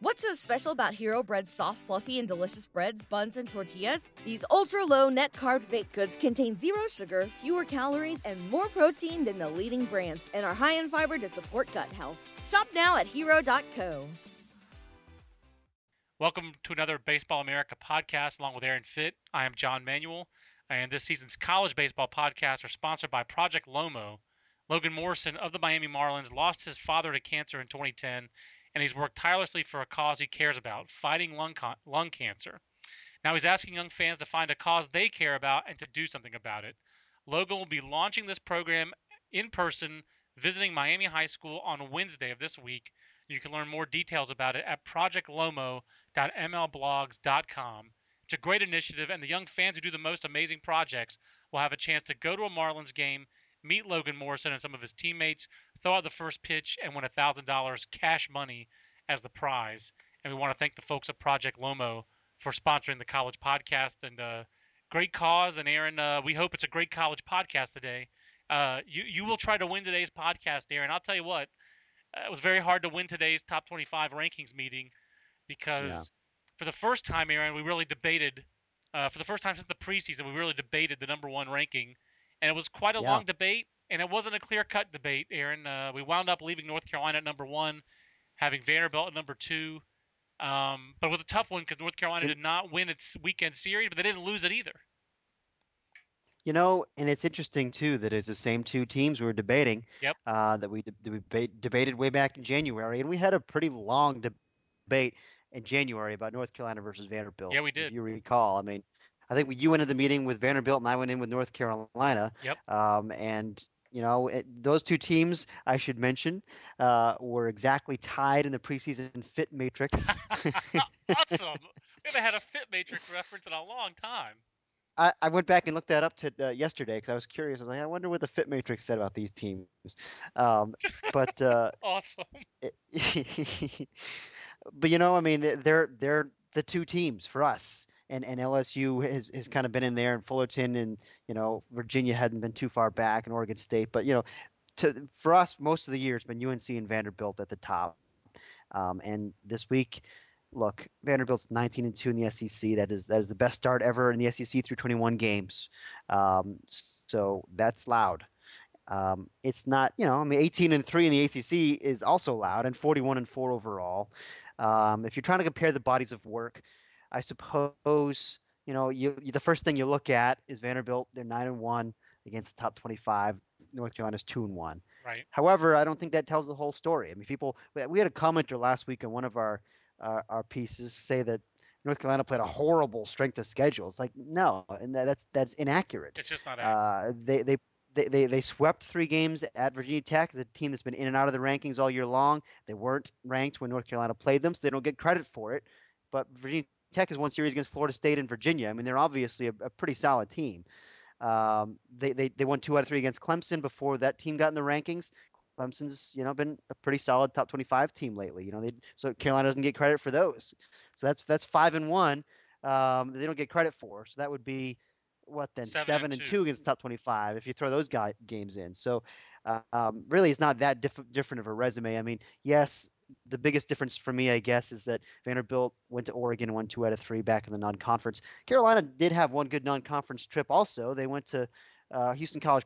What's so special about Hero Bread's soft, fluffy, and delicious breads, buns, and tortillas? These ultra low net carb baked goods contain zero sugar, fewer calories, and more protein than the leading brands, and are high in fiber to support gut health. Shop now at hero.co. Welcome to another Baseball America podcast along with Aaron Fitt. I am John Manuel, and this season's college baseball podcasts are sponsored by Project Lomo. Logan Morrison of the Miami Marlins lost his father to cancer in 2010 and he's worked tirelessly for a cause he cares about fighting lung, con- lung cancer. Now he's asking young fans to find a cause they care about and to do something about it. Logan will be launching this program in person, visiting Miami High School on Wednesday of this week. You can learn more details about it at projectlomo.mlblogs.com. It's a great initiative, and the young fans who do the most amazing projects will have a chance to go to a Marlins game meet Logan Morrison and some of his teammates, throw out the first pitch, and win $1,000 cash money as the prize. And we want to thank the folks at Project Lomo for sponsoring the college podcast and uh, great cause. And Aaron, uh, we hope it's a great college podcast today. Uh, you you will try to win today's podcast, Aaron. I'll tell you what, uh, it was very hard to win today's top 25 rankings meeting because yeah. for the first time, Aaron, we really debated. Uh, for the first time since the preseason, we really debated the number one ranking and it was quite a yeah. long debate, and it wasn't a clear cut debate, Aaron. Uh, we wound up leaving North Carolina at number one, having Vanderbilt at number two. Um, but it was a tough one because North Carolina it, did not win its weekend series, but they didn't lose it either. You know, and it's interesting too that it's the same two teams we were debating. Yep. Uh, that we, de- we debated way back in January, and we had a pretty long debate in January about North Carolina versus Vanderbilt. Yeah, we did. If you recall, I mean, I think you went into the meeting with Vanderbilt and I went in with North Carolina. Yep. Um, and you know, it, those two teams, I should mention, uh, were exactly tied in the preseason Fitt matrix. awesome. We haven't had a Fitt matrix reference in a long time. I, I went back and looked that up to uh, yesterday because I was curious. I was like, I wonder what the Fitt matrix said about these teams. Um, but uh, awesome. but you know, I mean, they're they're the two teams for us and, and LSU has, has kind of been in there, and Fullerton and you know Virginia hadn't been too far back, and Oregon State. But you know, to for us, most of the year it's been UNC and Vanderbilt at the top. Um, and this week, look, Vanderbilt's 19 and two in the SEC. That is that is the best start ever in the SEC through 21 games. Um, so that's loud. Um, it's not, you know, I mean, 18 and three in the ACC is also loud, and 41 and four overall. Um, if you're trying to compare the bodies of work, I suppose you know you, you, the first thing you look at is Vanderbilt. They're nine and one against the top twenty-five. North Carolina's two and one. Right. However, I don't think that tells the whole story. I mean, people. We had a commenter last week in one of our uh, our pieces say that North Carolina played a horrible strength of schedule. It's like no, and that's that's inaccurate. It's just not accurate. Uh, they they. They, they, they swept three games at Virginia Tech, the team that's been in and out of the rankings all year long. They weren't ranked when North Carolina played them, so they don't get credit for it. But Virginia Tech has won series against Florida State and Virginia. I mean, they're obviously a, a pretty solid team. Um, they, they they won two out of three against Clemson before that team got in the rankings. Clemson's you know been a pretty solid top 25 team lately. You know, they so Carolina doesn't get credit for those. So that's that's five and one. Um, they don't get credit for. So that would be what then seven, seven and, and two. against top 25 if you throw those guy, games in. So uh, um, really, it's not that diff- different of a resume. I mean, yes, the biggest difference for me, I guess, is that Vanderbilt went to Oregon, won two out of three back in the non-conference. Carolina did have one good non-conference trip. Also, they went to uh, Houston College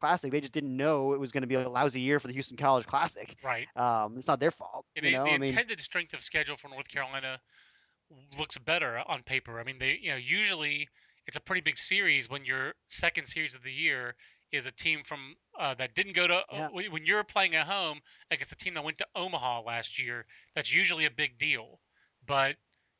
Classic. They just didn't know it was going to be a lousy year for the Houston College Classic. Right. Um, it's not their fault. Yeah, the, the I intended mean, strength of schedule for North Carolina looks better on paper. I mean, they you know usually it's a pretty big series when your second series of the year is a team from uh, that didn't go to uh, yeah. uh, when you're playing at home against a team that went to Omaha last year. That's usually a big deal, but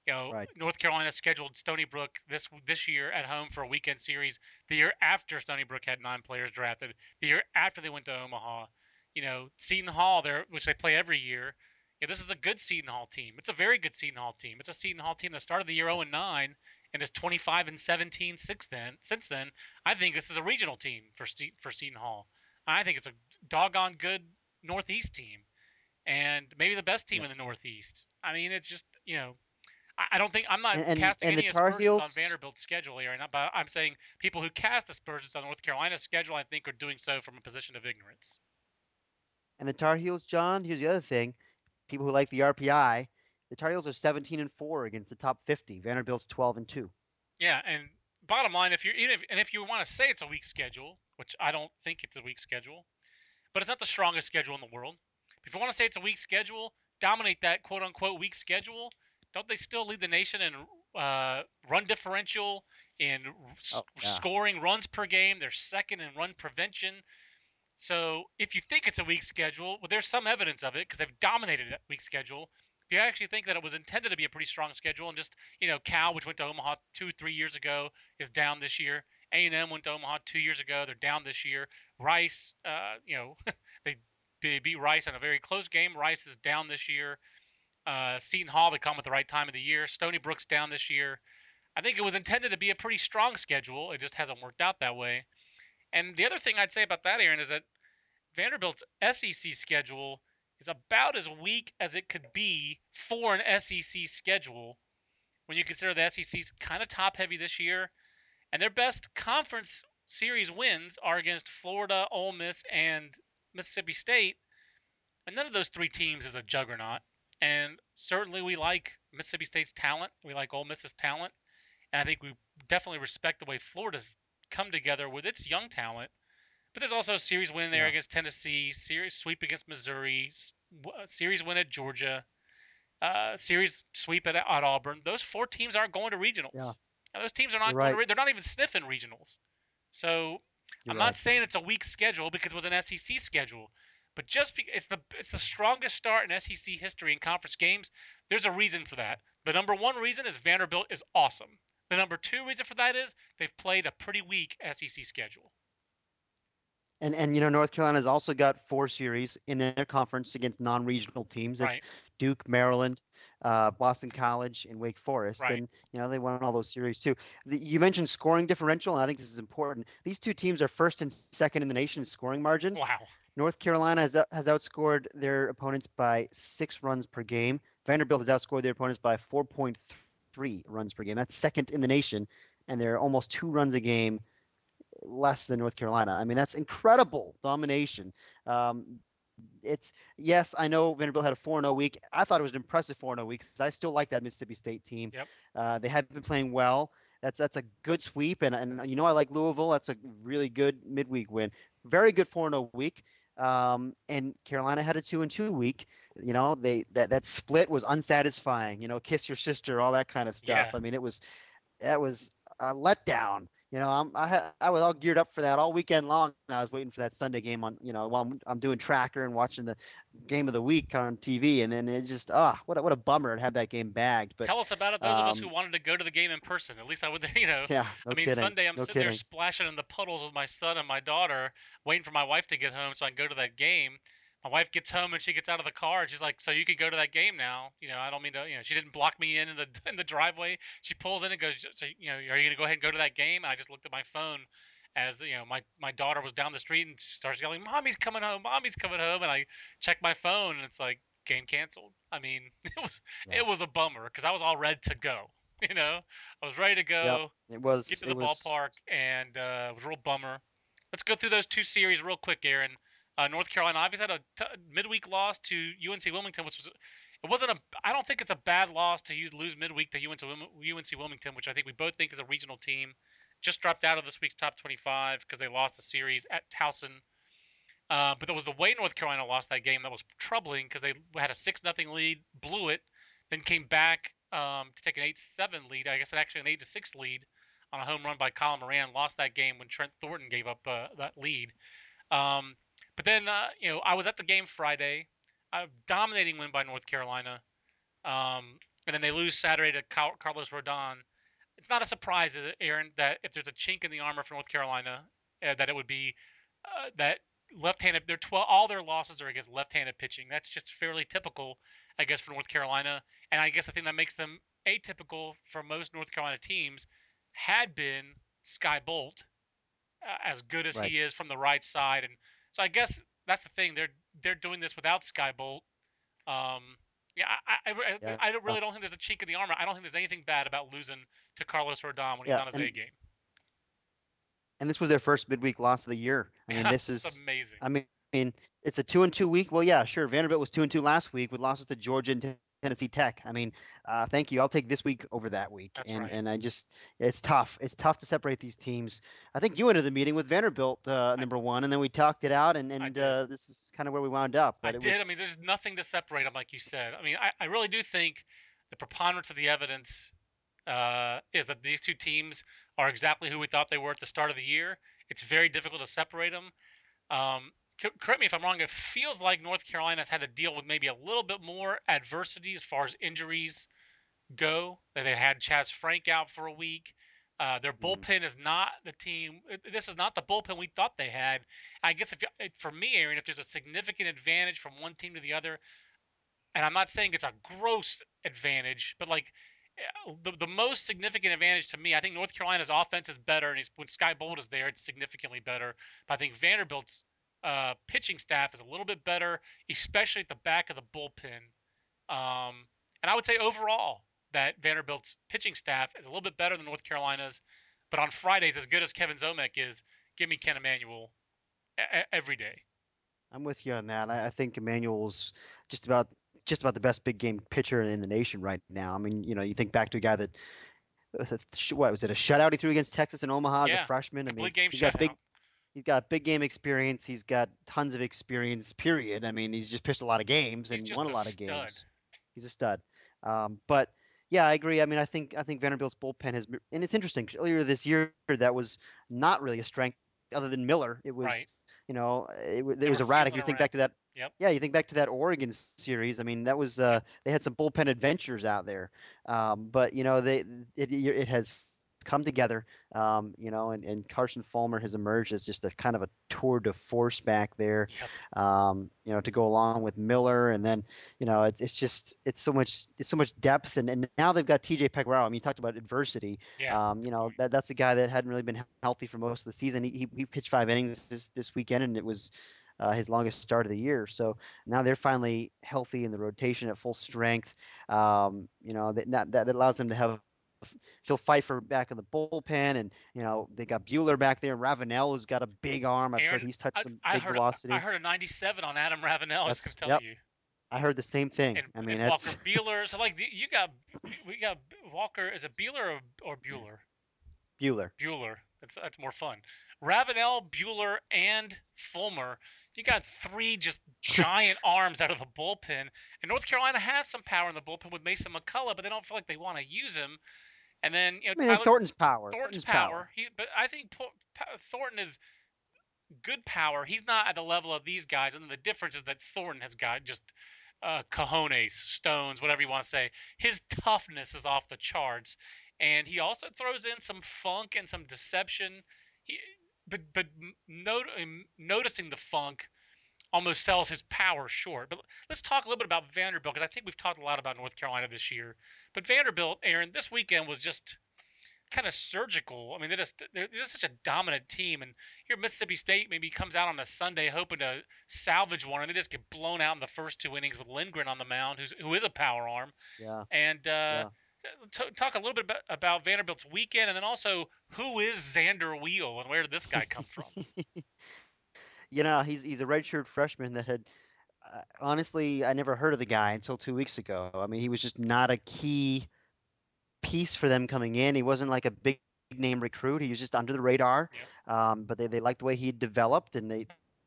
you know right. North Carolina scheduled Stony Brook this this year at home for a weekend series. The year after Stony Brook had nine players drafted. The year after they went to Omaha, you know Seton Hall there, which they play every year. Yeah, this is a good Seton Hall team. It's a very good Seton Hall team. It's a Seton Hall team that started the year 0 and 9 and is 25 and 17 since then. Since then, I think this is a regional team for for Seton Hall. I think it's a doggone good Northeast team, and maybe the best team yeah. in the Northeast. I mean, it's just you know, I, I don't think I'm not and, casting and any aspersions Heels... on Vanderbilt's schedule here, but I'm saying people who cast aspersions on North Carolina's schedule, I think, are doing so from a position of ignorance. And the Tar Heels, John. Here's the other thing: people who like the RPI The Tar Heels are 17 and four against the top 50. Vanderbilt's 12 and two. Yeah, and bottom line, if even if, and if you want to say it's a weak schedule, which I don't think it's a weak schedule, but it's not the strongest schedule in the world. If you want to say it's a weak schedule, dominate that quote unquote weak schedule. Don't they still lead the nation in uh, run differential in Oh, yeah. scoring runs per game? They're second in run prevention. So if you think it's a weak schedule, well, there's some evidence of it because they've dominated that weak schedule. If you actually think that it was intended to be a pretty strong schedule, and just you know, Cal, which went to Omaha two, three years ago, is down this year. A and M went to Omaha two years ago; they're down this year. Rice, uh, you know, they, they beat Rice in a very close game. Rice is down this year. Uh, Seton Hall, they come at the right time of the year. Stony Brook's down this year. I think it was intended to be a pretty strong schedule. It just hasn't worked out that way. And the other thing I'd say about that, Aaron, is that Vanderbilt's SEC schedule is about as weak as it could be for an SEC schedule when you consider the SEC's kind of top heavy this year. And their best conference series wins are against Florida, Ole Miss, and Mississippi State. And none of those three teams is a juggernaut. And certainly we like Mississippi State's talent. We like Ole Miss's talent. And I think we definitely respect the way Florida's come together with its young talent. But there's also a series win there Yeah. against Tennessee, series sweep against Missouri, series win at Georgia, uh, series sweep at, at Auburn. Those four teams aren't going to regionals. Yeah. Now, those teams are not You're going to. right. They're not even sniffing regionals. So You're I'm right. not saying it's a weak schedule because it was an SEC schedule, but just be, it's the it's the strongest start in SEC history in conference games. There's a reason for that. The number one reason is Vanderbilt is awesome. The number two reason for that is they've played a pretty weak SEC schedule. And and you know North Carolina's also got four series in their conference against non-regional teams. Right. Duke, Maryland, uh, Boston College, and Wake Forest. Right. And you know they won all those series too. The, you mentioned scoring differential, and I think this is important. These two teams are first and second in the nation in scoring margin. Wow. North Carolina has, has outscored their opponents by six runs per game. Vanderbilt has outscored their opponents by 4.3 runs per game. That's second in the nation, and they're almost two runs a game less than North Carolina. I mean, that's incredible domination. Um, it's yes, I know Vanderbilt had a 4 0 week. I thought it was an impressive 4 0 week because I still like that Mississippi State team. Yep. Uh, they have been playing well. That's that's a good sweep, and, and you know I like Louisville. That's a really good midweek win. Very good 4 0 week. Um, and Carolina had a two and two week. You know, they that that split was unsatisfying. You know, kiss your sister, all that kind of stuff. Yeah. I mean, it was that was a letdown. You know, I'm, I ha- I was all geared up for that all weekend long. I was waiting for that Sunday game on. You know, while I'm, I'm doing tracker and watching the game of the week on TV, and then it just ah, what a, what a bummer to have that game bagged. But Tell us about it. Those of us who um, wanted to go to the game in person. At least I would, you know. yeah, no I mean, kidding. Sunday I'm no sitting there splashing in the puddles with my son and my daughter, waiting for my wife to get home so I can go to that game. My wife gets home and she gets out of the car and she's like, "So you can go to that game now?" You know, I don't mean to. You know, she didn't block me in in the in the driveway. She pulls in and goes, "So you know, are you gonna go ahead and go to that game?" And I just looked at my phone as you know, my my daughter was down the street and starts yelling, "Mommy's coming home! Mommy's coming home!" And I check my phone and it's like game canceled. I mean, it was Yeah. it was a bummer because I was all ready to go. You know, I was ready to go It was get to the it was ballpark, and uh, it was a real bummer. Let's go through those two series real quick, Aaron. Uh, North Carolina obviously had a t- midweek loss to UNC Wilmington, which was it wasn't a. I don't think it's a bad loss to lose midweek to UNC UNC Wilmington, which I think we both think is a regional team. Just dropped out of this week's top 25 because they lost the series at Towson. Uh, but there was the way North Carolina lost that game that was troubling because they had a six nothing lead, blew it, then came back um, to take an eight seven lead. I guess actually an eight to six lead on a home run by Colin Moran. Lost that game when Trent Thornton gave up uh, that lead. Um, but then uh, you know I was at the game Friday, a dominating win by North Carolina, um, and then they lose Saturday to Car- Carlos Rodon. It's not a surprise, is it, Aaron, that if there's a chink in the armor for North Carolina, uh, that it would be uh, that left-handed. Their 12, all their losses are against left-handed pitching. That's just fairly typical, I guess, for North Carolina. And I guess the thing that makes them atypical for most North Carolina teams had been Skye Bolt, uh, as good as Right. he is from the right side. And so I guess that's the thing. They're they're doing this without Skye Bolt. Um, yeah, I, I, I, Yeah. I don't- really don't think there's a chink in the armor. I don't think there's anything bad about losing to Carlos Rodon when he's Yeah, on his and- A game. and this was their first midweek loss of the year. I mean, this is amazing. I mean, I mean, it's a two and two week. Well, yeah, sure. Vanderbilt was two and two last week with losses to Georgia and Tennessee Tech. I mean, uh, thank you. I'll take this week over that week. That's and right. and I just it's tough. It's tough to separate these teams. I think you went to the meeting with Vanderbilt uh, number one, and then we talked it out, and and uh, this is kind of where we wound up. I But it did. was I mean, there's nothing to separate them, like you said. I mean, I, I really do think the preponderance of the evidence uh, is that these two teams are exactly who we thought they were at the start of the year. It's very difficult to separate them. Um, correct me if I'm wrong. It feels like North Carolina's had to deal with maybe a little bit more adversity as far as injuries go. That they had Chaz Frank out for a week. Uh, their Mhm. bullpen is not the team. This is not the bullpen we thought they had. I guess if you, for me, Aaron, if there's a significant advantage from one team to the other, and I'm not saying it's a gross advantage, but like eh, the, the most significant advantage to me, I think North Carolina's offense is better, and he's, when Skye Bolt is there, it's significantly better. But I think Vanderbilt's uh, pitching staff is a little bit better, especially at the back of the bullpen. Um, and I would say overall that Vanderbilt's pitching staff is a little bit better than North Carolina's. But on Fridays, as good as Kevin Ziomek is, give me Kent Emanuel e- every day. I'm with you on that. I, I think Emanuel's just about just about the best big game pitcher in the nation right now. I mean, you know, you think back to a guy that uh, what was it a shutout he threw against Texas and Omaha as Yeah, a freshman? I mean, game he's got big shutout. He's got big game experience. He's got tons of experience. Period. I mean, he's just pitched a lot of games and won a a lot of games. He's a stud. Um, but yeah, I agree. I mean, I think I think Vanderbilt's bullpen has, been- and it's interesting. Earlier this year, that was not really a strength other than Miller. It was, Right. you know, it, it was erratic. You think back to that. Yep. Yeah, you think back to that Oregon series. I mean, that was uh, they had some bullpen adventures out there. Um, but you know, they it it has come together. Um, you know, and, and Carson Fulmer has emerged as just a kind of a tour de force back there Yep. um, you know, to go along with Miller, and then you know, it's, it's just it's so much it's so much depth, and, and now they've got T.J. Pecoraro. I mean, you talked about adversity. Yeah. Um, you know, that that's a guy that hadn't really been healthy for most of the season. He he, he pitched five innings this this weekend, and it was. Uh, his longest start of the year, so now they're finally healthy in the rotation at full strength. Um, you know that, that that allows them to have Phil Pfeifer back in the bullpen, and you know they got Buehler back there. Ravenelle has got a big arm. I've Aaron, heard he's touched I, some I big heard, velocity. I heard a 97 on Adam Ravenelle. I was That's- going to tell yep. you. I heard the same thing. And, I mean, and that's Walker Buehler. So like you got we got Walker. Is it Bueller or, or Bueller? Bueller. Bueller. That's that's more fun. Ravenelle, Buehler, and Fulmer. You got three just giant arms out of the bullpen. And North Carolina has some power in the bullpen with Mason McCullough, but they don't feel like they want to use him. And then you know, I mean, Tyler- Thornton's power. Thornton's power. He, but I think Thornton is good power. He's not at the level of these guys, and the difference is that Thornton has got just uh, cojones, stones, whatever you want to say. His toughness is off the charts, and he also throws in some funk and some deception. He, but but not, noticing the funk almost sells his power short. But let's talk a little bit about Vanderbilt because I think we've talked a lot about North Carolina this year. But Vanderbilt, Aaron, this weekend was just kind of surgical. I mean, they're just they're just such a dominant team, and here Mississippi State maybe comes out on a Sunday hoping to salvage one, and they just get blown out in the first two innings with Lindgren on the mound, who's who is a power arm. Yeah. And uh, t- talk a little bit about, about Vanderbilt's weekend, and then also who is Zander Wiel, and where did this guy come from? you know, he's he's a redshirt freshman that had uh, honestly I never heard of the guy until two weeks ago. I mean, he was just not a key piece for them coming in. He wasn't like a big name recruit. He was just under the radar. Um, but they, they liked the way he developed and they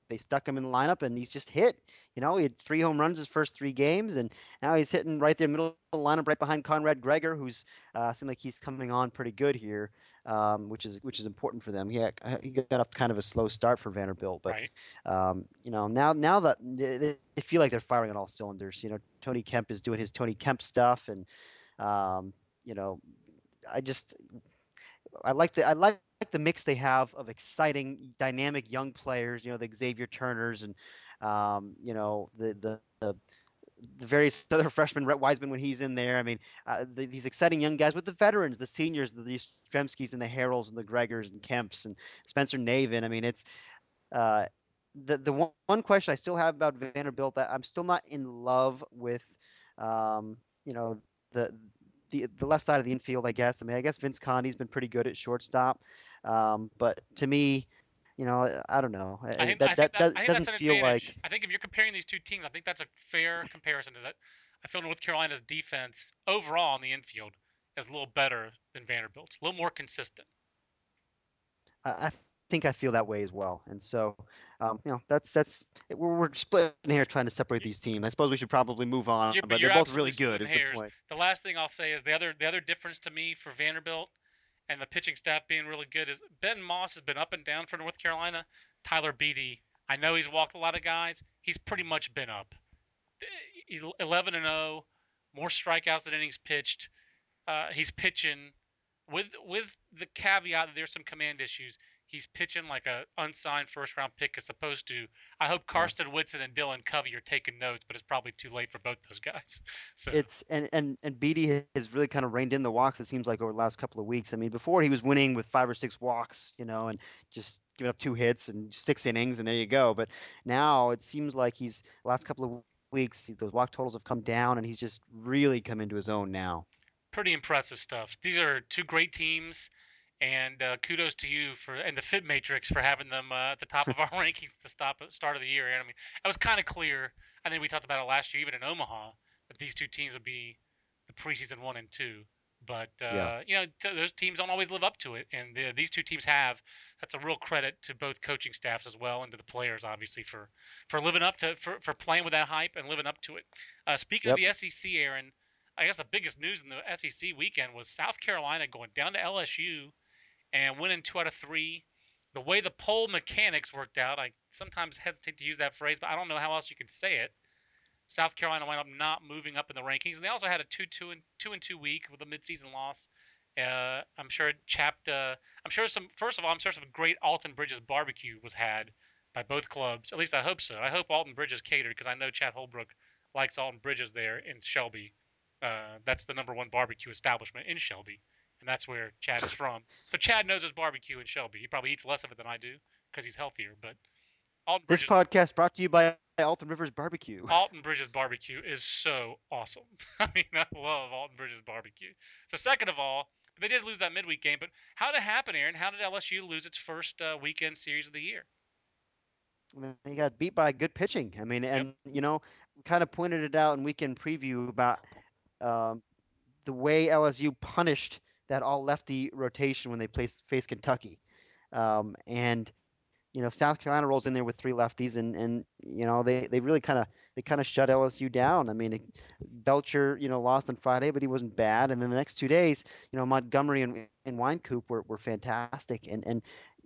they stuck him in the lineup and he's just hit. You know, he had three home runs his first three games and now he's hitting right there middle of the lineup right behind Conrad Gregor, who's uh, seemed like he's coming on pretty good here, um, which is which is important for them. He he got off kind of a slow start for Vanderbilt, but right. um, you know now now that they, they- they feel like they're firing on all cylinders. You know, Tony Kemp is doing his Tony Kemp stuff, and um, you know, I just I like the I like the mix they have of exciting, dynamic young players. You know, the Xavier Turners and um, you know the the. the the various other freshmen, Rhett Wiseman when he's in there. I mean, uh, the, these exciting young guys with the veterans, the seniors, the, the Stremskys and the Harrells and the Gregors and Kemps and Spencer Navin. I mean, it's uh, the the one, one question I still have about Vanderbilt that I'm still not in love with. Um, you know, the the the left side of the infield. I guess. I mean, I guess Vince Conde's been pretty good at shortstop, um, but to me, you know, I don't know. I think, that I think that, that, does, I think doesn't feel advantage. like I think if you're comparing these two teams, I think that's a fair comparison. Is that I feel North Carolina's defense overall in the infield is a little better than Vanderbilt's, a little more consistent. I, I think I feel that way as well, and so um, you know that's that's we're, we're splitting here trying to separate these teams. I suppose we should probably move on, but you're they're both really good. Is the point? The last thing I'll say is the other the other difference to me for Vanderbilt and the pitching staff being really good is Ben Moss has been up and down for North Carolina. Tyler Beede, I know he's walked a lot of guys. He's pretty much been up. 11 and 0, more strikeouts than innings pitched. Uh, he's pitching with with the caveat that there's some command issues. He's pitching like a unsigned first round pick as opposed to. I hope Karsten Whitson and Dylan Covey are taking notes, but it's probably too late for both those guys. So It's and and and Beede has really kind of reined in the walks. It seems like over the last couple of weeks. I mean, before he was winning with five or six walks, you know, and just giving up two hits and six innings, and there you go. But now it seems like he's last couple of weeks those walk totals have come down, and he's just really come into his own now. pretty impressive stuff. These are two great teams, and uh, kudos to you for and the Fitt Matrix for having them uh, at the top of our rankings at the stop, start of the year. And I mean, it was kind of clear. I think we talked about it last year, even in Omaha, that these two teams would be the preseason one and two. But uh, Yeah. you know, t- those teams don't always live up to it, and the, these two teams have. That's a real credit to both coaching staffs as well, and to the players, obviously, for for living up to for, for playing with that hype and living up to it. Uh, speaking of the SEC, Aaron, I guess the biggest news in the SEC weekend was South Carolina going down to LSU and winning two out of three. The way the poll mechanics worked out, I sometimes hesitate to use that phrase, but I don't know how else you can say it. South Carolina wound up not moving up in the rankings, and they also had a two two and two and two week with a midseason loss. Uh, I'm sure chapped. Uh, I'm sure some. First of all, I'm sure some great Alston Bridges barbecue was had by both clubs. At least I hope so. I hope Alston Bridges catered because I know Chad Holbrook likes Alston Bridges there in Shelby. Uh, that's the number one barbecue establishment in Shelby, and that's where Chad is from. So Chad knows his barbecue in Shelby. He probably eats less of it than I do because he's healthier. But Alton This Bridges, podcast brought to you by Alton Rivers Barbecue. Alston Bridges barbecue is so awesome. I mean, I love Alston Bridges barbecue. So second of all, they did lose that midweek game, but how did it happen, Aaron? How did LSU lose its first uh, weekend series of the year? They got beat by good pitching. I mean, and you know, we kind of pointed it out in weekend preview about um, the way LSU punished that all lefty rotation when they placed, faced Kentucky. Um, and you know, South Carolina rolls in there with three lefties, and and you know they, they really kind of they kind of shut LSU down. I mean, it, Belcher you know lost on Friday, but he wasn't bad. And then the next two days, you know, Montgomery and and Wynkoop were, were fantastic, and and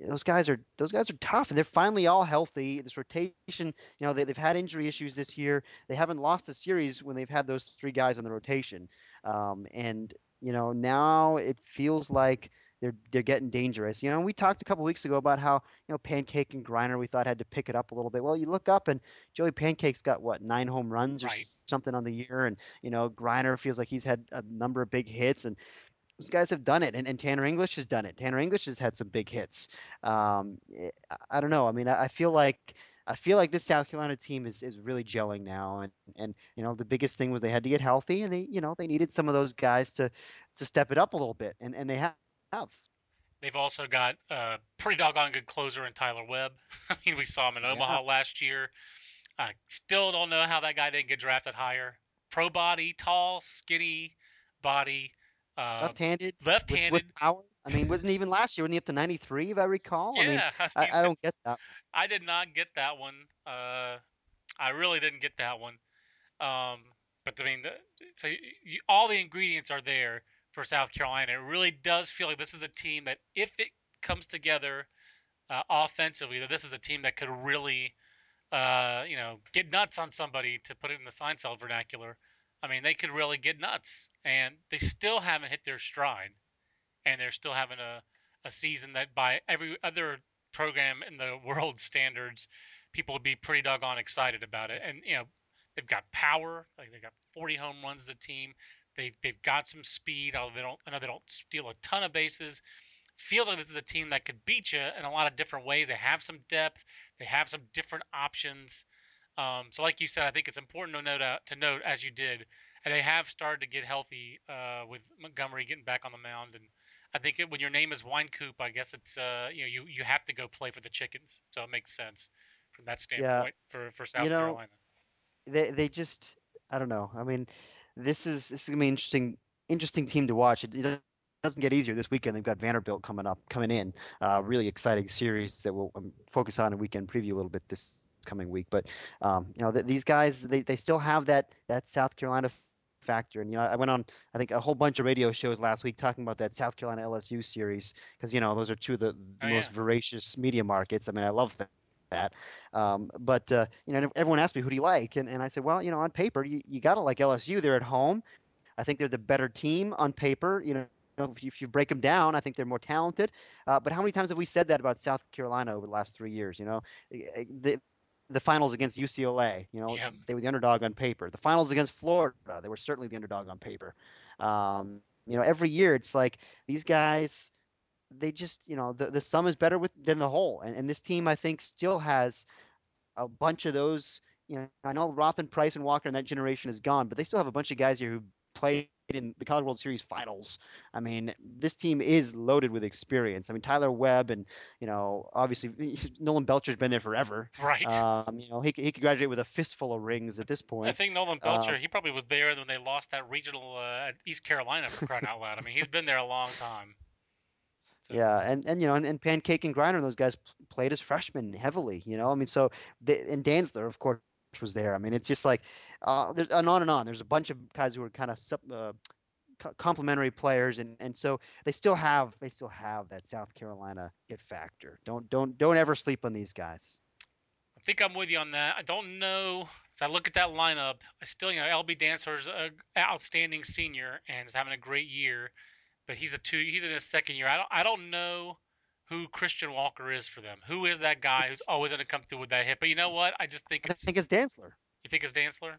those guys are those guys are tough, and they're finally all healthy. This rotation, you know, they, they've had injury issues this year. They haven't lost a series when they've had those three guys on the rotation, um, and you know now it feels like they're they're getting dangerous. You know, we talked a couple weeks ago about how you know Pankake and Greiner we thought had to pick it up a little bit. Well, you look up and Joey Pankake's got what nine home runs or Right. something on the year, and you know Greiner feels like he's had a number of big hits and. Those guys have done it, and, and Tanner English has done it. Tanner English has had some big hits. Um, eh, I- I don't know. I mean, I, I feel like I feel like this South Carolina team is, is really gelling now, and and you know the biggest thing was they had to get healthy, and they you know they needed some of those guys to to step it up a little bit, and and they have. They've also got a pretty doggone good closer in Tyler Webb. I mean, we saw him in Yeah. Omaha last year. I still don't know how that guy didn't get drafted higher. Pro body, tall, skinny body, uh, left-handed, left-handed. with power. I mean, wasn't even last year? Wasn't he up to 93, if I recall? I mean, yeah, I, mean, I, I don't get that. I did not get that one. Uh, I really didn't get that one. Um, but I mean, so you, you, all the ingredients are there for South Carolina. It really does feel like this is a team that, if it comes together uh, offensively, that this is a team that could really, uh, you know, get nuts on somebody to put it in the Seinfeld vernacular. I mean, they could really get nuts, and they still haven't hit their stride, and they're still having a, a season that, by every other program in the world standards, people would be pretty doggone excited about it. And you know, they've got power, like they've got 40 home runs as a team. They they've got some speed. Although they don't, I know they don't steal a ton of bases. Feels like this is a team that could beat you in a lot of different ways. They have some depth. They have some different options. Um, so, like you said, I think it's important to note out, to note as you did, and they have started to get healthy uh, with Montgomery getting back on the mound. And I think it, when your name is Wynkoop, I guess it's uh, you know you you have to go play for the chickens. So it makes sense from that standpoint for for South You know, Carolina. They they just I don't know. I mean, this is this is gonna be interesting interesting team to watch. It, it doesn't get easier this weekend. They've got Vanderbilt coming up, coming in. Uh, really exciting series that we'll um, focus on in weekend preview a little bit this coming week. But um, you know, th- these guys they, they still have that that South Carolina factor. And you know, I went on I think a whole bunch of radio shows last week talking about that South Carolina LSU series because you know those are two of the, Oh, most yeah. voracious media markets. I mean, I love that. That, um, but uh, you know, everyone asked me who do you like, and, and I said, well, you know, on paper, you, you got to like LSU. They're at home. I think they're the better team on paper. You know, if you, if you break them down, I think they're more talented. Uh, but how many times have we said that about South Carolina over the last three years? You know, eh, the finals against UCLA. You know, Yeah. they were the underdog on paper. The finals against Florida, they were certainly the underdog on paper. Um, you know, every year it's like these guys. They just, you know, the, the sum is better with than the whole, and, and this team I think still has a bunch of those. You know, I know Roth and Price and Walker and that generation is gone, but they still have a bunch of guys here who played in the College World Series finals. I mean, this team is loaded with experience. I mean, Tyler Webb and you know, obviously Nolan Belcher's been there forever. Right. Um, you know, he could- he could graduate with a fistful of rings at this point. I think Nolan uh, Belcher, he probably was there when they lost that regional uh, at East Carolina for crying out loud. I mean, he's been there a long time. So- Yeah, and, and you know, and, and Pankake and Greiner, those guys played as freshmen heavily. You know, I mean, so they, and Dantzler, of course, was there. I mean, it's just like, uh, there's and on and on. There's a bunch of guys who are kind of uh, co- complementary players, and and so they still have they still have that South Carolina it factor. Don't don't don't ever sleep on these guys. I think I'm with you on that. I don't know. As I look at that lineup, I still, you know, LB Dantzler's a outstanding senior and is having a great year, but he's a two. He's in his second year. I don't. I don't know who Christian Walker is for them. Who is that guy who's always going to come through with that hit? But you know what? I just think I it's. think it's Dantzler. You think it's Dantzler?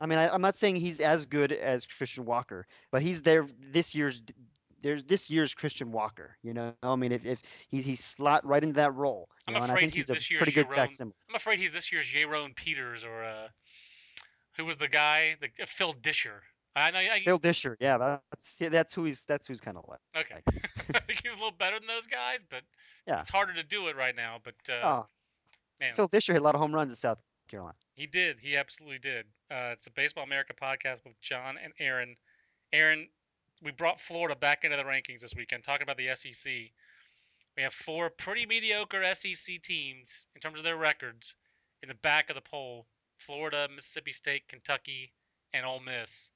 I mean, I, I'm not saying he's as good as Christian Walker, but he's there this year's. There's this year's Christian Walker. You know, I mean, if, if he he's slot right into that role, I'm know, and I afraid think he's he's, this a year's pretty good Jerome- facsimile. I'm afraid he's this year's Jerome Peters or uh, who was the guy? The, uh, Phil Disher. I know. I, Phil Disher, yeah, that's yeah, that's who he's that's who's kind of like. okay. I think he's a little better than those guys, but Yeah. it's harder to do it right now. But uh, Oh, man, Phil Disher hit a lot of home runs in South Carolina. He did. He absolutely did. Uh, it's the Baseball America podcast with John and Aaron. Aaron, we brought Florida back into the rankings this weekend, talking about the SEC. We have four pretty mediocre SEC teams in terms of their records in the back of the poll Florida, Mississippi State, Kentucky, and Ole Miss.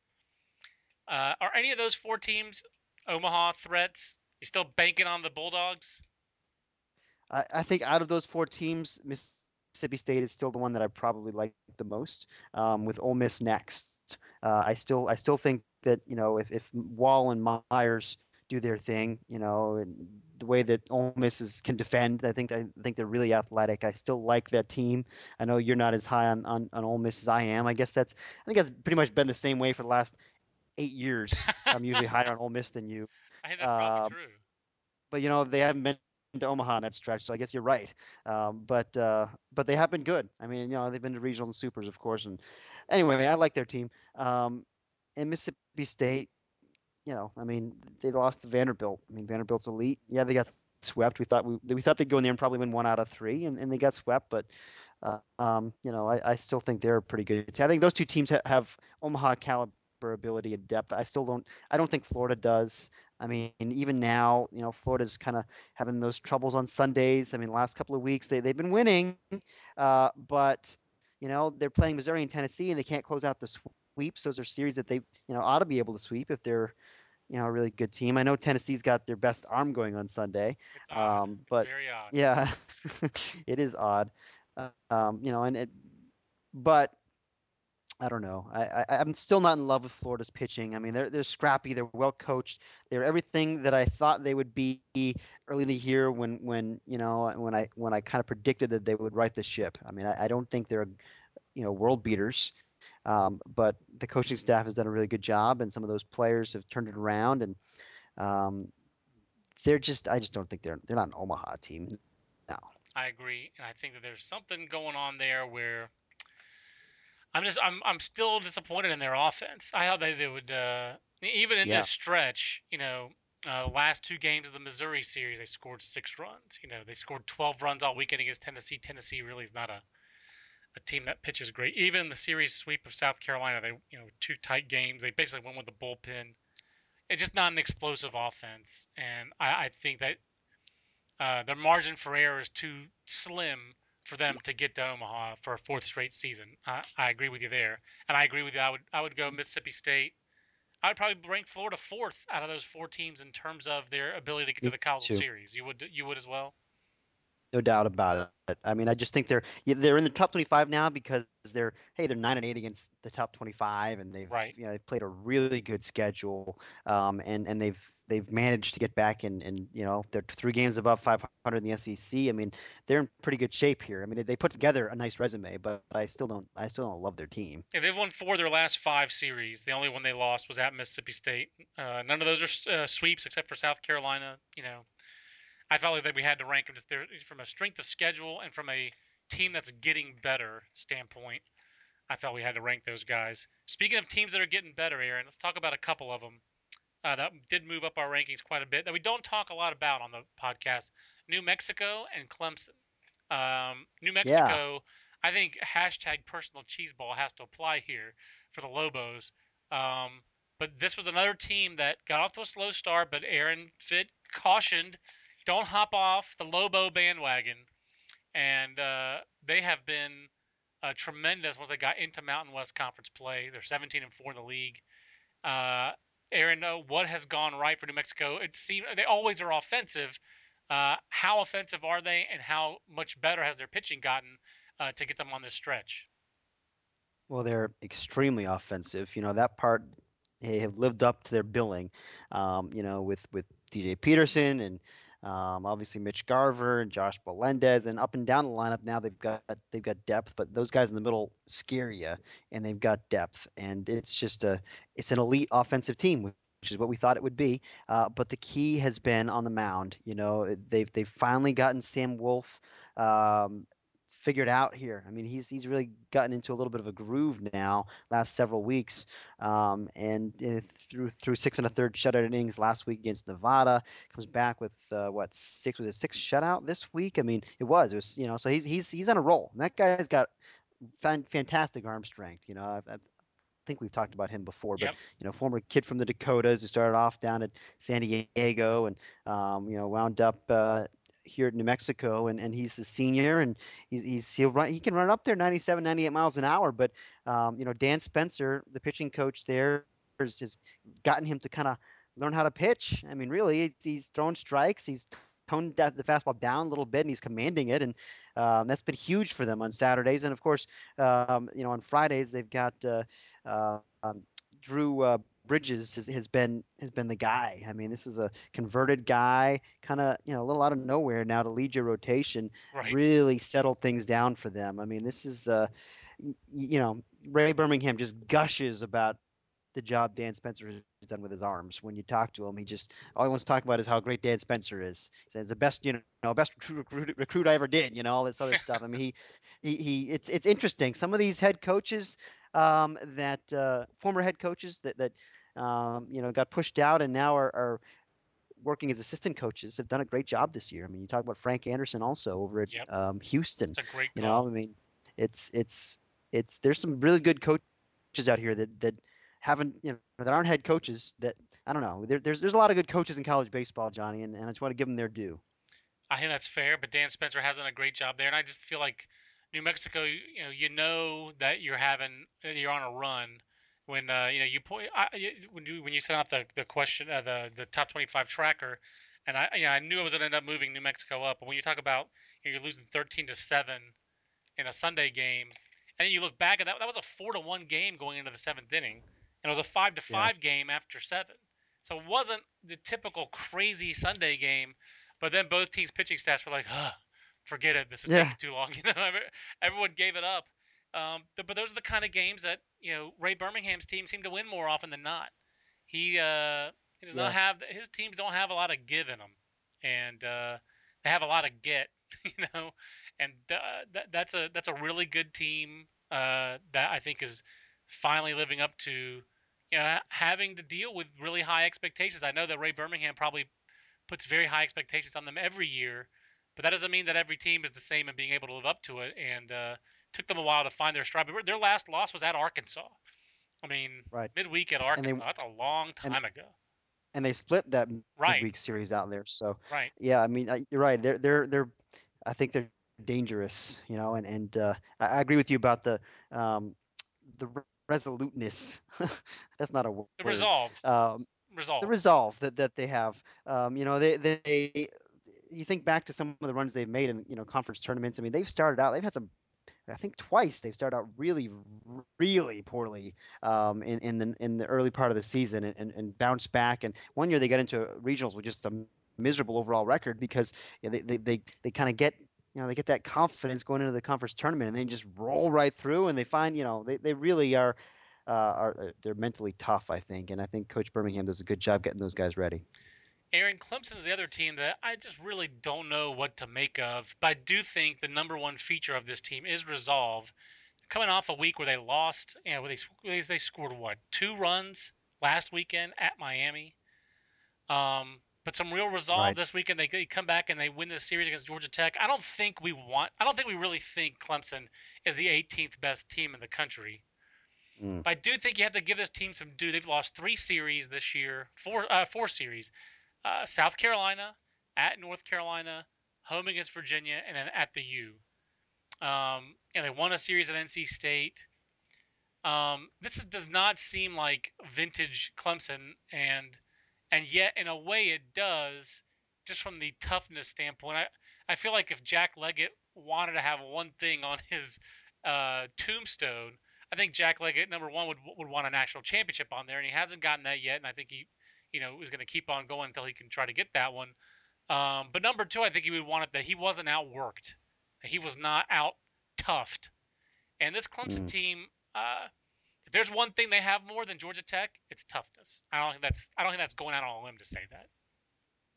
Uh, are any of those four teams Omaha threats? You still banking on the Bulldogs? I, I think out of those four teams, Mississippi State is still the one that I probably like the most. Um, with Ole Miss next, uh, I still I still think that you know if if Wall and Myers do their thing, you know, and the way that Ole Miss is, can defend, I think I think they're really athletic. I still like that team. I know you're not as high on, on, on Ole Miss as I am. I guess that's I think that's pretty much been the same way for the last eight years. I'm usually higher on Ole Miss than you I think that's probably Uh, true. but you know they haven't been to Omaha in that stretch, so I guess you're right. Um, but uh, but they have been good. I mean, you know, they've been to regionals and supers, of course. And anyway, I like their team. Um, and Mississippi State, you know, I mean, they lost to Vanderbilt. I mean, Vanderbilt's elite. Yeah, they got swept. We thought we we thought they'd go in there and probably win one out of three, and, and they got swept. But uh, um, you know, I, I still think they're pretty good. I think those two teams ha- have Omaha caliber ability and depth. I still don't. I don't think Florida does. I mean, even now, you know, Florida's kind of having those troubles on Sundays. I mean, last couple of weeks they they've been winning, uh, but you know they're playing Missouri and Tennessee, and they can't close out the sweeps. Those are series that they you know ought to be able to sweep if they're you know a really good team. I know Tennessee's got their best arm going on Sunday. Um, but very odd. yeah, it is odd. Uh, um, you know, and it, but I don't know. I, I I'm still not in love with Florida's pitching. I mean, they're they're scrappy. They're well coached. They're everything that I thought they would be early in the year when when you know when I when I kind of predicted that they would right the ship. I mean, I, I don't think they're you know world beaters. Um, but the coaching staff has done a really good job, and some of those players have turned it around, and um, they're just I just don't think they're they're not an Omaha team. Now. I agree, and I think that there's something going on there where I'm just I'm I'm still disappointed in their offense. I thought they, they would uh, even in Yeah. this stretch, you know, uh, last two games of the Missouri series, they scored six runs. You know, they scored 12 runs all weekend against Tennessee. Tennessee really is not a a team that pitches great. Even the series sweep of South Carolina, they you know two tight games. They basically went with the bullpen. It's just not an explosive offense, and I, I think that uh, their margin for error is too slim for them to get to Omaha for a fourth straight season. I, I agree with you there, and I agree with you. I would I would go Mississippi State. I would probably rank Florida fourth out of those four teams in terms of their ability to get to the College Series. You would you would as well. No doubt about it. I mean, I just think they're they're in the top 25 now because they're hey they're nine and eight against the top 25 and they've right. you know they've played a really good schedule um, and and they've they've managed to get back and and you know they're three games above 500 in the SEC. I mean they're in pretty good shape here. I mean they put together a nice resume, but I still don't I still don't love their team. Yeah, they've won four of their last five series. The only one they lost was at Mississippi State. Uh, none of those are uh, sweeps except for South Carolina. You know I felt like that we had to rank them just there from a strength of schedule and from a team that's getting better standpoint. I felt we had to rank those guys. Speaking of teams that are getting better, Aaron, let's talk about a couple of them uh, that did move up our rankings quite a bit that we don't talk a lot about on the podcast. New Mexico and Clemson. Um, New Mexico, yeah. I think hashtag personal cheeseball has to apply here for the Lobos. Um, but this was another team that got off to a slow start, but Aaron Fitt cautioned don't hop off the Lobo bandwagon. And uh, they have been uh, tremendous once they got into Mountain West Conference play. They're 17 and four in the league. Uh, Aaron, uh, what has gone right for New Mexico? It seems they always are offensive. Uh, how offensive are they, and how much better has their pitching gotten uh, to get them on this stretch? Well, they're extremely offensive. You know that part they have lived up to their billing. Um, you know, with with DJ Peterson and um, obviously, Mitch Garver and Josh Melendez, and up and down the lineup now they've got they've got depth, but those guys in the middle scare you, and they've got depth, and it's just a it's an elite offensive team, which is what we thought it would be. Uh, but the key has been on the mound. You know, they've they've finally gotten Sam Wolff um, figured out here. I mean, he's he's really gotten into a little bit of a groove now. Last several weeks, um, and uh, through through six and a third shutout innings last week against Nevada, comes back with uh, what six was it six shutout this week? I mean, it was it was you know so he's he's he's on a roll. And that guy's got fantastic arm strength. You know, I've, I've think we've talked about him before, but yep. you know, former kid from the Dakotas who started off down at San Diego and um, you know wound up uh, here at New Mexico, and, and he's a senior, and he's, he's he'll run he can run up there 97, 98 miles an hour. But um, you know, Dan Spencer, the pitching coach there, has, has gotten him to kind of learn how to pitch. I mean, really, he's throwing strikes. He's toned the fastball down a little bit, and he's commanding it, and um, that's been huge for them on Saturdays. And of course, um, you know, on Fridays they've got uh, uh, Drew uh, Bridges has, has been has been the guy. I mean, this is a converted guy, kind of you know a little out of nowhere now to lead your rotation. Right. Really settle things down for them. I mean, this is uh, you know Ray Birmingham just gushes about the job Dan Spencer has done with his arms. When you talk to him, he just all he wants to talk about is how great Dan Spencer is. He says the best, you know, best recruit, recruit I ever did. You know, all this other stuff. I mean, he, he, he. It's it's interesting. Some of these head coaches, um, that uh, former head coaches that that um, you know, got pushed out and now are, are, working as assistant coaches have done a great job this year. I mean, you talk about Frank Anderson also over at yep. um, Houston. It's a great you know, I mean, it's it's it's there's some really good coaches out here that that haven't you know that aren't head coaches that I don't know. There, there's there's a lot of good coaches in college baseball, Johnny, and, and I just want to give them their due. I think that's fair, but Dan Spencer has done a great job there, and I just feel like New Mexico, you know, you know that you're having you're on a run when uh, you know you point when you when you set out the the question uh, the the top 25 tracker, and I you know, I knew I was going to end up moving New Mexico up. But when you talk about you know, you're losing 13 to seven in a Sunday game, and then you look back at that that was a four to one game going into the seventh inning, and it was a five to five game after seven. So it wasn't the typical crazy Sunday game, but then both teams' pitching staffs were like, "Huh, forget it. This is yeah. taking too long." You know, everyone gave it up. Um, but those are the kind of games that you know Ray Birmingham's team seem to win more often than not. He uh, he does yeah. not have his teams don't have a lot of give in them, and uh, they have a lot of get. You know, and uh, that, that's a that's a really good team uh, that I think is finally living up to you know having to deal with really high expectations. I know that Ray Birmingham probably puts very high expectations on them every year, but that doesn't mean that every team is the same and being able to live up to it. And uh, took them a while to find their stride. But their last loss was at Arkansas. I mean, Right. midweek at they- Arkansas. that's a long and- time ago. and they split that Right. midweek series out there. So Right. yeah, I mean, I- you're right. They're they're they're. I think they're dangerous, you know, and and uh, I, I agree with you about the um, the resoluteness. That's not a word. The resolve. Um, resolve. the resolve that, that they have. Um, you know, they, they you think back to some of the runs they've made in you know conference tournaments. I mean, they've started out. They've had some. I think twice they've started out really, really poorly um, in in the in the early part of the season and, and, and bounced back. And one year they got into regionals with just a miserable overall record because you know, they they they, they kind of get you know they get that confidence going into the conference tournament and they just roll right through and they find you know they, they really are. Uh, are they're mentally tough, I think, and I think Coach Birmingham does a good job getting those guys ready. Aaron Clemson's the other team that I just really don't know what to make of. But I do think the number one feature of this team is resolve. Coming off a week where they lost, you know, where they they, they scored what two runs last weekend at Miami. Um, but some real resolve Right. this weekend. They, they come back and they win this series against Georgia Tech. I don't think we want. I don't think we really think Clemson is the 18th best team in the country. Mm. But I do think you have to give this team some due. They've lost three series this year, four uh, four series. Uh, South Carolina, at North Carolina, home against Virginia, and then at the U. Um, and they won a series at NC State. Um, this is, does not seem like vintage Clemson, and and yet in a way it does, just from the toughness standpoint. I I feel like if Jack Leggett wanted to have one thing on his uh, tombstone, I think Jack Leggett number one would would want a national championship on there, and he hasn't gotten that yet. And I think he, you know, is going to keep on going until he can try to get that one. Um, but number two, I think he would want it that he wasn't outworked, he was not out toughed. And this Clemson Mm. team, uh, if there's one thing they have more than Georgia Tech, it's toughness. I don't think that's I don't think that's going out on a limb to say that.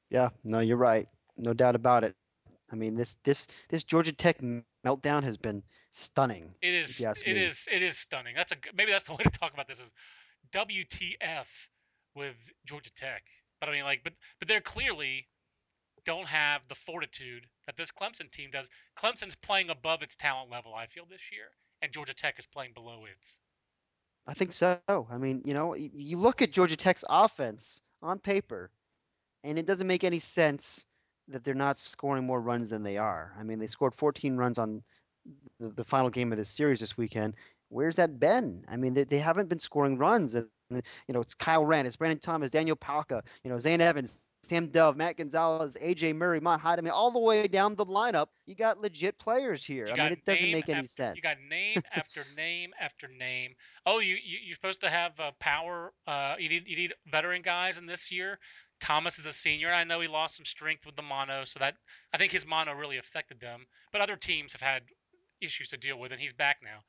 Yeah, no, you're right. No doubt about it. I mean, this this this Georgia Tech meltdown has been stunning. It is. It is. It is stunning. That's a maybe that's the way to talk about this is WTF with Georgia Tech. But I mean, like, but but they're clearly don't have the fortitude that this Clemson team does. Clemson's playing above its talent level, I feel this year, and Georgia Tech is playing below its. I think so. I mean, you know, you look at Georgia Tech's offense on paper, and it doesn't make any sense that they're not scoring more runs than they are. I mean, they scored 14 runs on the, the final game of this series this weekend. Where's that been? I mean, they, they haven't been scoring runs. You know, it's Kyle Wren, it's Brandon Thomas, Daniel Palka, you know, Zane Evans, Sam Dove, Matt Gonzalez, AJ Murray, Mott Hyde. I mean, all the way down the lineup, you got legit players here. I mean, it doesn't make any after- sense. You got name after name after name. Oh, you, you you're supposed to have uh, power. Uh, you need you need veteran guys in this year. Thomas is a senior. I know he lost some strength with the mono, so that I think his mono really affected them. But other teams have had issues to deal with, and he's back now.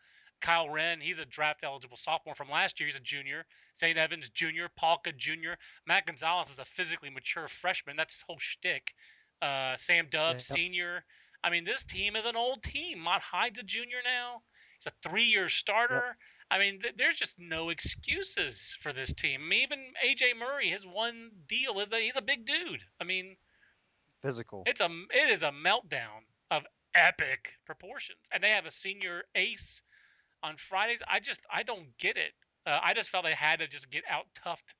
Kyle Wren, he's a draft eligible sophomore from last year. He's a junior. Zane Evans, junior. Palka, junior. Matt Gonzalez is a physically mature freshman. That's his whole shtick. Uh, Sam Dove, Yeah. senior. I mean, this team is an old team. Mott Hyde's a junior now. He's a three-year starter. I mean, th- there's just no excuses for this team. I mean, even AJ Murray, his one deal is that he's a big dude. I mean, Physical. it's a it is a meltdown of epic proportions, and they have a senior ace on Fridays. I just I don't get it. Uh, I just felt they had to just get out toughed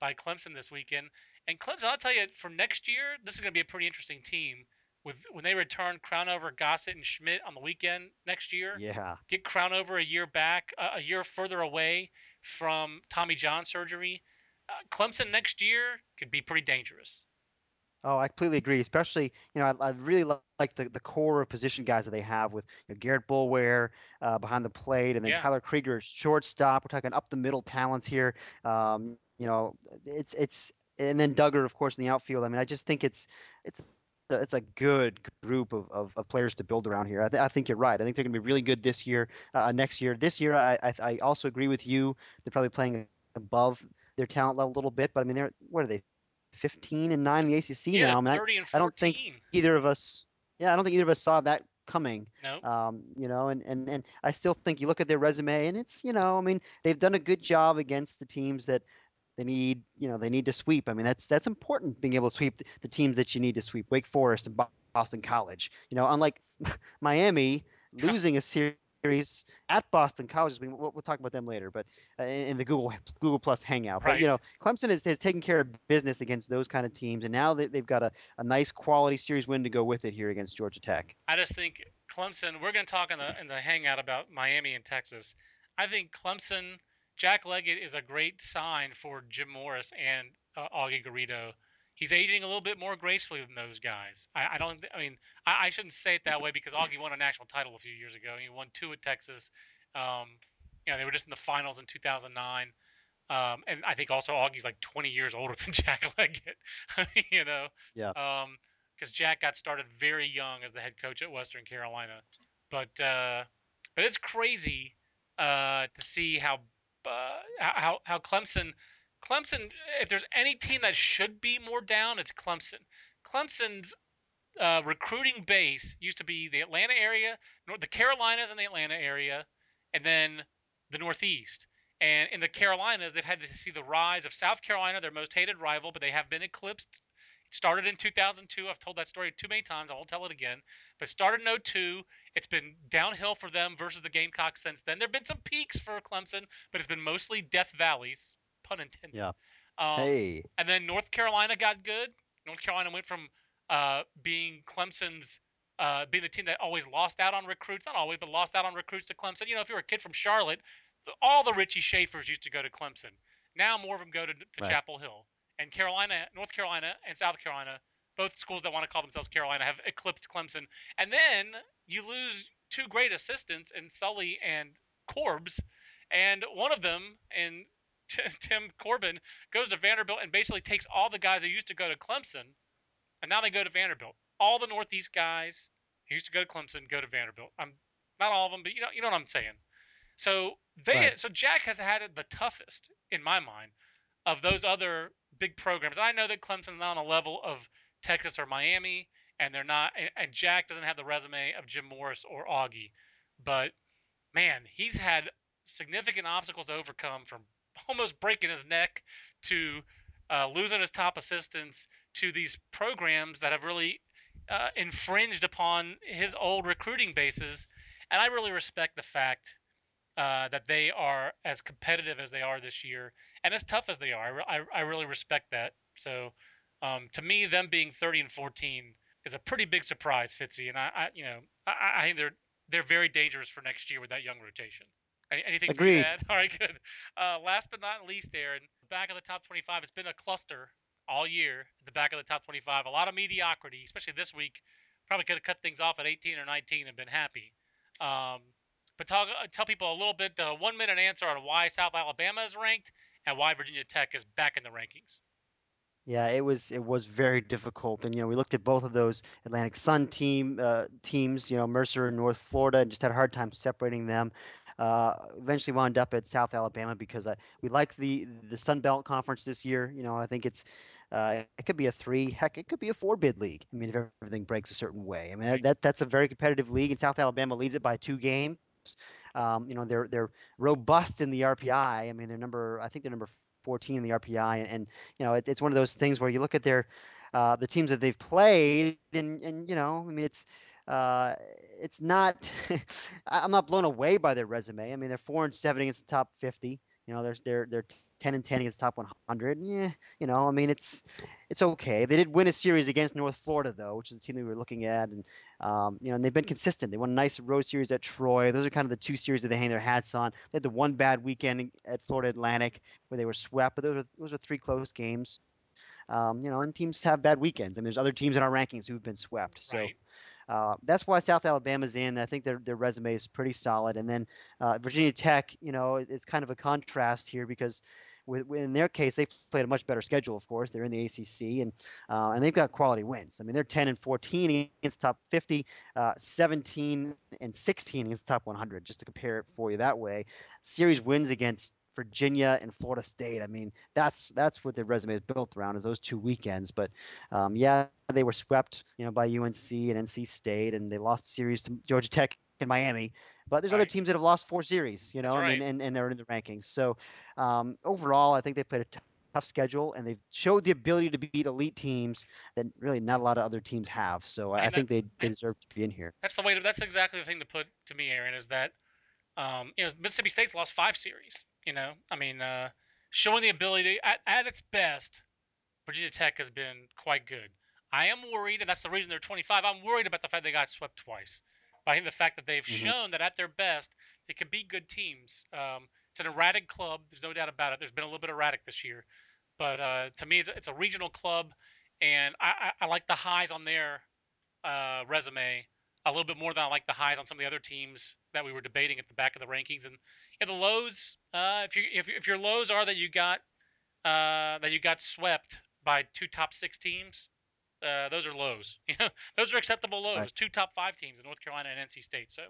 by Clemson this weekend. And Clemson, I'll tell you, for next year, this is going to be a pretty interesting team. With when they return Crownover, Gossett, and Schmidt on the weekend next year, yeah. get Crownover a year back, uh, a year further away from Tommy John surgery. Uh, Clemson next year could be pretty dangerous. Oh, I completely agree. Especially, you know, I, I really li- like the, the core of position guys that they have with you know, Garrett Boulware uh, behind the plate, and then Yeah. Tyler Krieger, shortstop. We're talking up the middle talents here. Um, you know, it's it's and then Duggar, of course, in the outfield. I mean, I just think it's it's it's a good group of, of, of players to build around here. I, th- I think you're right. I think they're going to be really good this year, uh, next year. This year, I, I I also agree with you. They're probably playing above their talent level a little bit, but I mean, they're what are they? 15 and 9 in the ACC yeah, now. I mean, I- 30 and 14. I don't think- either of us yeah i don't think either of us saw that coming no. um, you know and, and and i still think you look at their resume and it's you know i mean they've done a good job against the teams that they need you know they need to sweep i mean that's that's important being able to sweep the, the teams that you need to sweep wake forest and boston college you know unlike miami losing a series series at Boston College. We'll, we'll talk about them later, but uh, in, in the Google Google Plus Hangout. But you know, Clemson has, has taken care of business against those kind of teams, and now they, they've got a, a nice quality series win to go with it here against Georgia Tech. I just think Clemson. We're going to talk in the in the hangout about Miami and Texas. I think Clemson. Jack Leggett is a great sign for Jim Morris and uh, Augie Garrido. He's aging a little bit more gracefully than those guys. I, I don't. I mean, I, I shouldn't say it that way because Augie won a national title a few years ago. He won two at Texas. Um, you know, they were just in the finals in 2009. Um, and I think also Augie's like 20 years older than Jack Leggett. you know. Yeah. Um, because Jack got started very young as the head coach at Western Carolina. But uh, but it's crazy uh, to see how uh, how how Clemson Clemson. If there's any team that should be more down, it's Clemson. Clemson's uh, recruiting base used to be the Atlanta area, the Carolinas and the Atlanta area, and then the Northeast. And in the Carolinas, they've had to see the rise of South Carolina, their most hated rival, but they have been eclipsed. It started in 2002. I've told that story too many times. I won't tell it again. But started in 02. It's been downhill for them versus the Gamecocks since then. There have been some peaks for Clemson, but it's been mostly death valleys, pun intended. Yeah. Um, hey, and then North Carolina got good. North Carolina went from uh, being Clemson's, uh, being the team that always lost out on recruits, not always, but lost out on recruits to Clemson. You know, if you're a kid from Charlotte, all the Richie Shaffers used to go to Clemson. Now more of them go to, to Right. Chapel Hill. And Carolina, North Carolina, and South Carolina, both schools that want to call themselves Carolina, have eclipsed Clemson. And then you lose two great assistants in Sully and Corbs, and one of them, and Tim Corbin, goes to Vanderbilt and basically takes all the guys who used to go to Clemson, and now they go to Vanderbilt. All the Northeast guys who used to go to Clemson go to Vanderbilt. I'm not all of them, but you know, you know what I'm saying. So they, Right. so Jack has had it the toughest in my mind of those other big programs. And I know that Clemson's not on a level of Texas or Miami, and they're not. And, and Jack doesn't have the resume of Jim Morris or Augie, but man, he's had significant obstacles to overcome from almost breaking his neck to uh, losing his top assistants to these programs that have really uh, infringed upon his old recruiting bases. And I really respect the fact uh, that they are as competitive as they are this year and as tough as they are. I, I, I really respect that. So um, to me, them being 30 and 14 is a pretty big surprise, Fitzy. And I, I you know, I, I think they're they're very dangerous for next year with that young rotation. Any- Anything Agreed. to add? All right, good. Uh, last but not least, Aaron, back of the top 25. It's been a cluster all year. at The back of the top 25. A lot of mediocrity, especially this week. Probably could have cut things off at 18 or 19 and been happy. Um, but talk, uh, tell people a little bit, the one minute answer on why South Alabama is ranked and why Virginia Tech is back in the rankings. Yeah, it was it was very difficult, and you know we looked at both of those Atlantic Sun team uh, teams, you know Mercer and North Florida, and just had a hard time separating them. Uh, eventually wound up at South Alabama because I, we like the the Sun Belt Conference this year. You know I think it's uh, it could be a three, heck, it could be a four bid league. I mean if everything breaks a certain way. I mean that, that that's a very competitive league, and South Alabama leads it by two games. Um, you know they're they're robust in the RPI. I mean they're number I think they're number 14 in the RPI, and, and you know, it, it's one of those things where you look at their uh, the teams that they've played, and and you know, I mean, it's uh, it's not. I'm not blown away by their resume. I mean, they're four and seven against the top 50. You know, they're they're they're 10 and 10 against the top 100. Yeah, you know, I mean, it's it's okay. They did win a series against North Florida though, which is the team that we were looking at, and um, you know, and they've been consistent. They won a nice road series at Troy. Those are kind of the two series that they hang their hats on. They had the one bad weekend at Florida Atlantic where they were swept, but those were those were three close games. Um, you know, and teams have bad weekends. I mean, there's other teams in our rankings who've been swept. So Right. Uh, that's why South Alabama's in. I think their their resume is pretty solid. And then uh, Virginia Tech, you know, it's kind of a contrast here because. In their case, they played a much better schedule. Of course, they're in the ACC, and uh, and they've got quality wins. I mean, they're 10 and 14 against top 50, uh, 17 and 16 against top 100. Just to compare it for you that way, series wins against Virginia and Florida State. I mean, that's that's what their resume is built around is those two weekends. But um, yeah, they were swept, you know, by UNC and NC State, and they lost series to Georgia Tech and Miami. But there's other teams that have lost four series, you know, That's I mean, right. and, they're in the rankings. So um, overall, I think they played a t- tough schedule, and they've showed the ability to beat elite teams that really not a lot of other teams have. So I, I And think they, they deserve to be in here. That's the way to, that's exactly the thing to put to me, Aaron, is that Um, you know, Mississippi State's lost five series. You know, I mean, uh, showing the ability at, at its best, Virginia Tech has been quite good. I am worried, and that's the reason they're 25. I'm worried about the fact they got swept twice. But I think the fact that they've mm-hmm. shown that at their best, they can be good teams. Um, it's an erratic club. There's no doubt about it. There's been a little bit erratic this year. But uh, to me, it's a, it's a, regional club, and I, I, I like the highs on their uh, resume a little bit more than I like the highs on some of the other teams that we were debating at the back of the rankings. And yeah, the lows, uh, if you if, if your lows are that you got uh, that you got swept by two top six teams, uh, those are lows. You know, those are acceptable lows. Right. Two top five teams in North Carolina and NC State. So,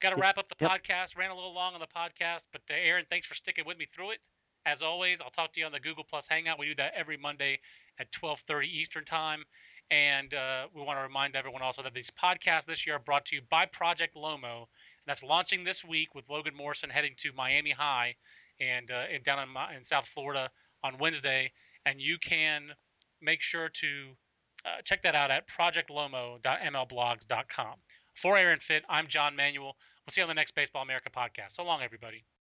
got to wrap up the yep. podcast. Ran a little long on the podcast, but uh, Aaron, thanks for sticking with me through it. As always, I'll talk to you on the Google Plus Hangout. We do that every Monday at 12:30 Eastern Time. And uh, we want to remind everyone also that these podcasts this year are brought to you by Project Lomo. That's launching this week with Logan Morrison heading to Miami High and, uh, and down in, in South Florida on Wednesday. And you can make sure to uh, check that out at projectlomo.mlblogs.com. For Aaron Fitt, I'm John Manuel. We'll see you on the next Baseball America podcast. So long, everybody.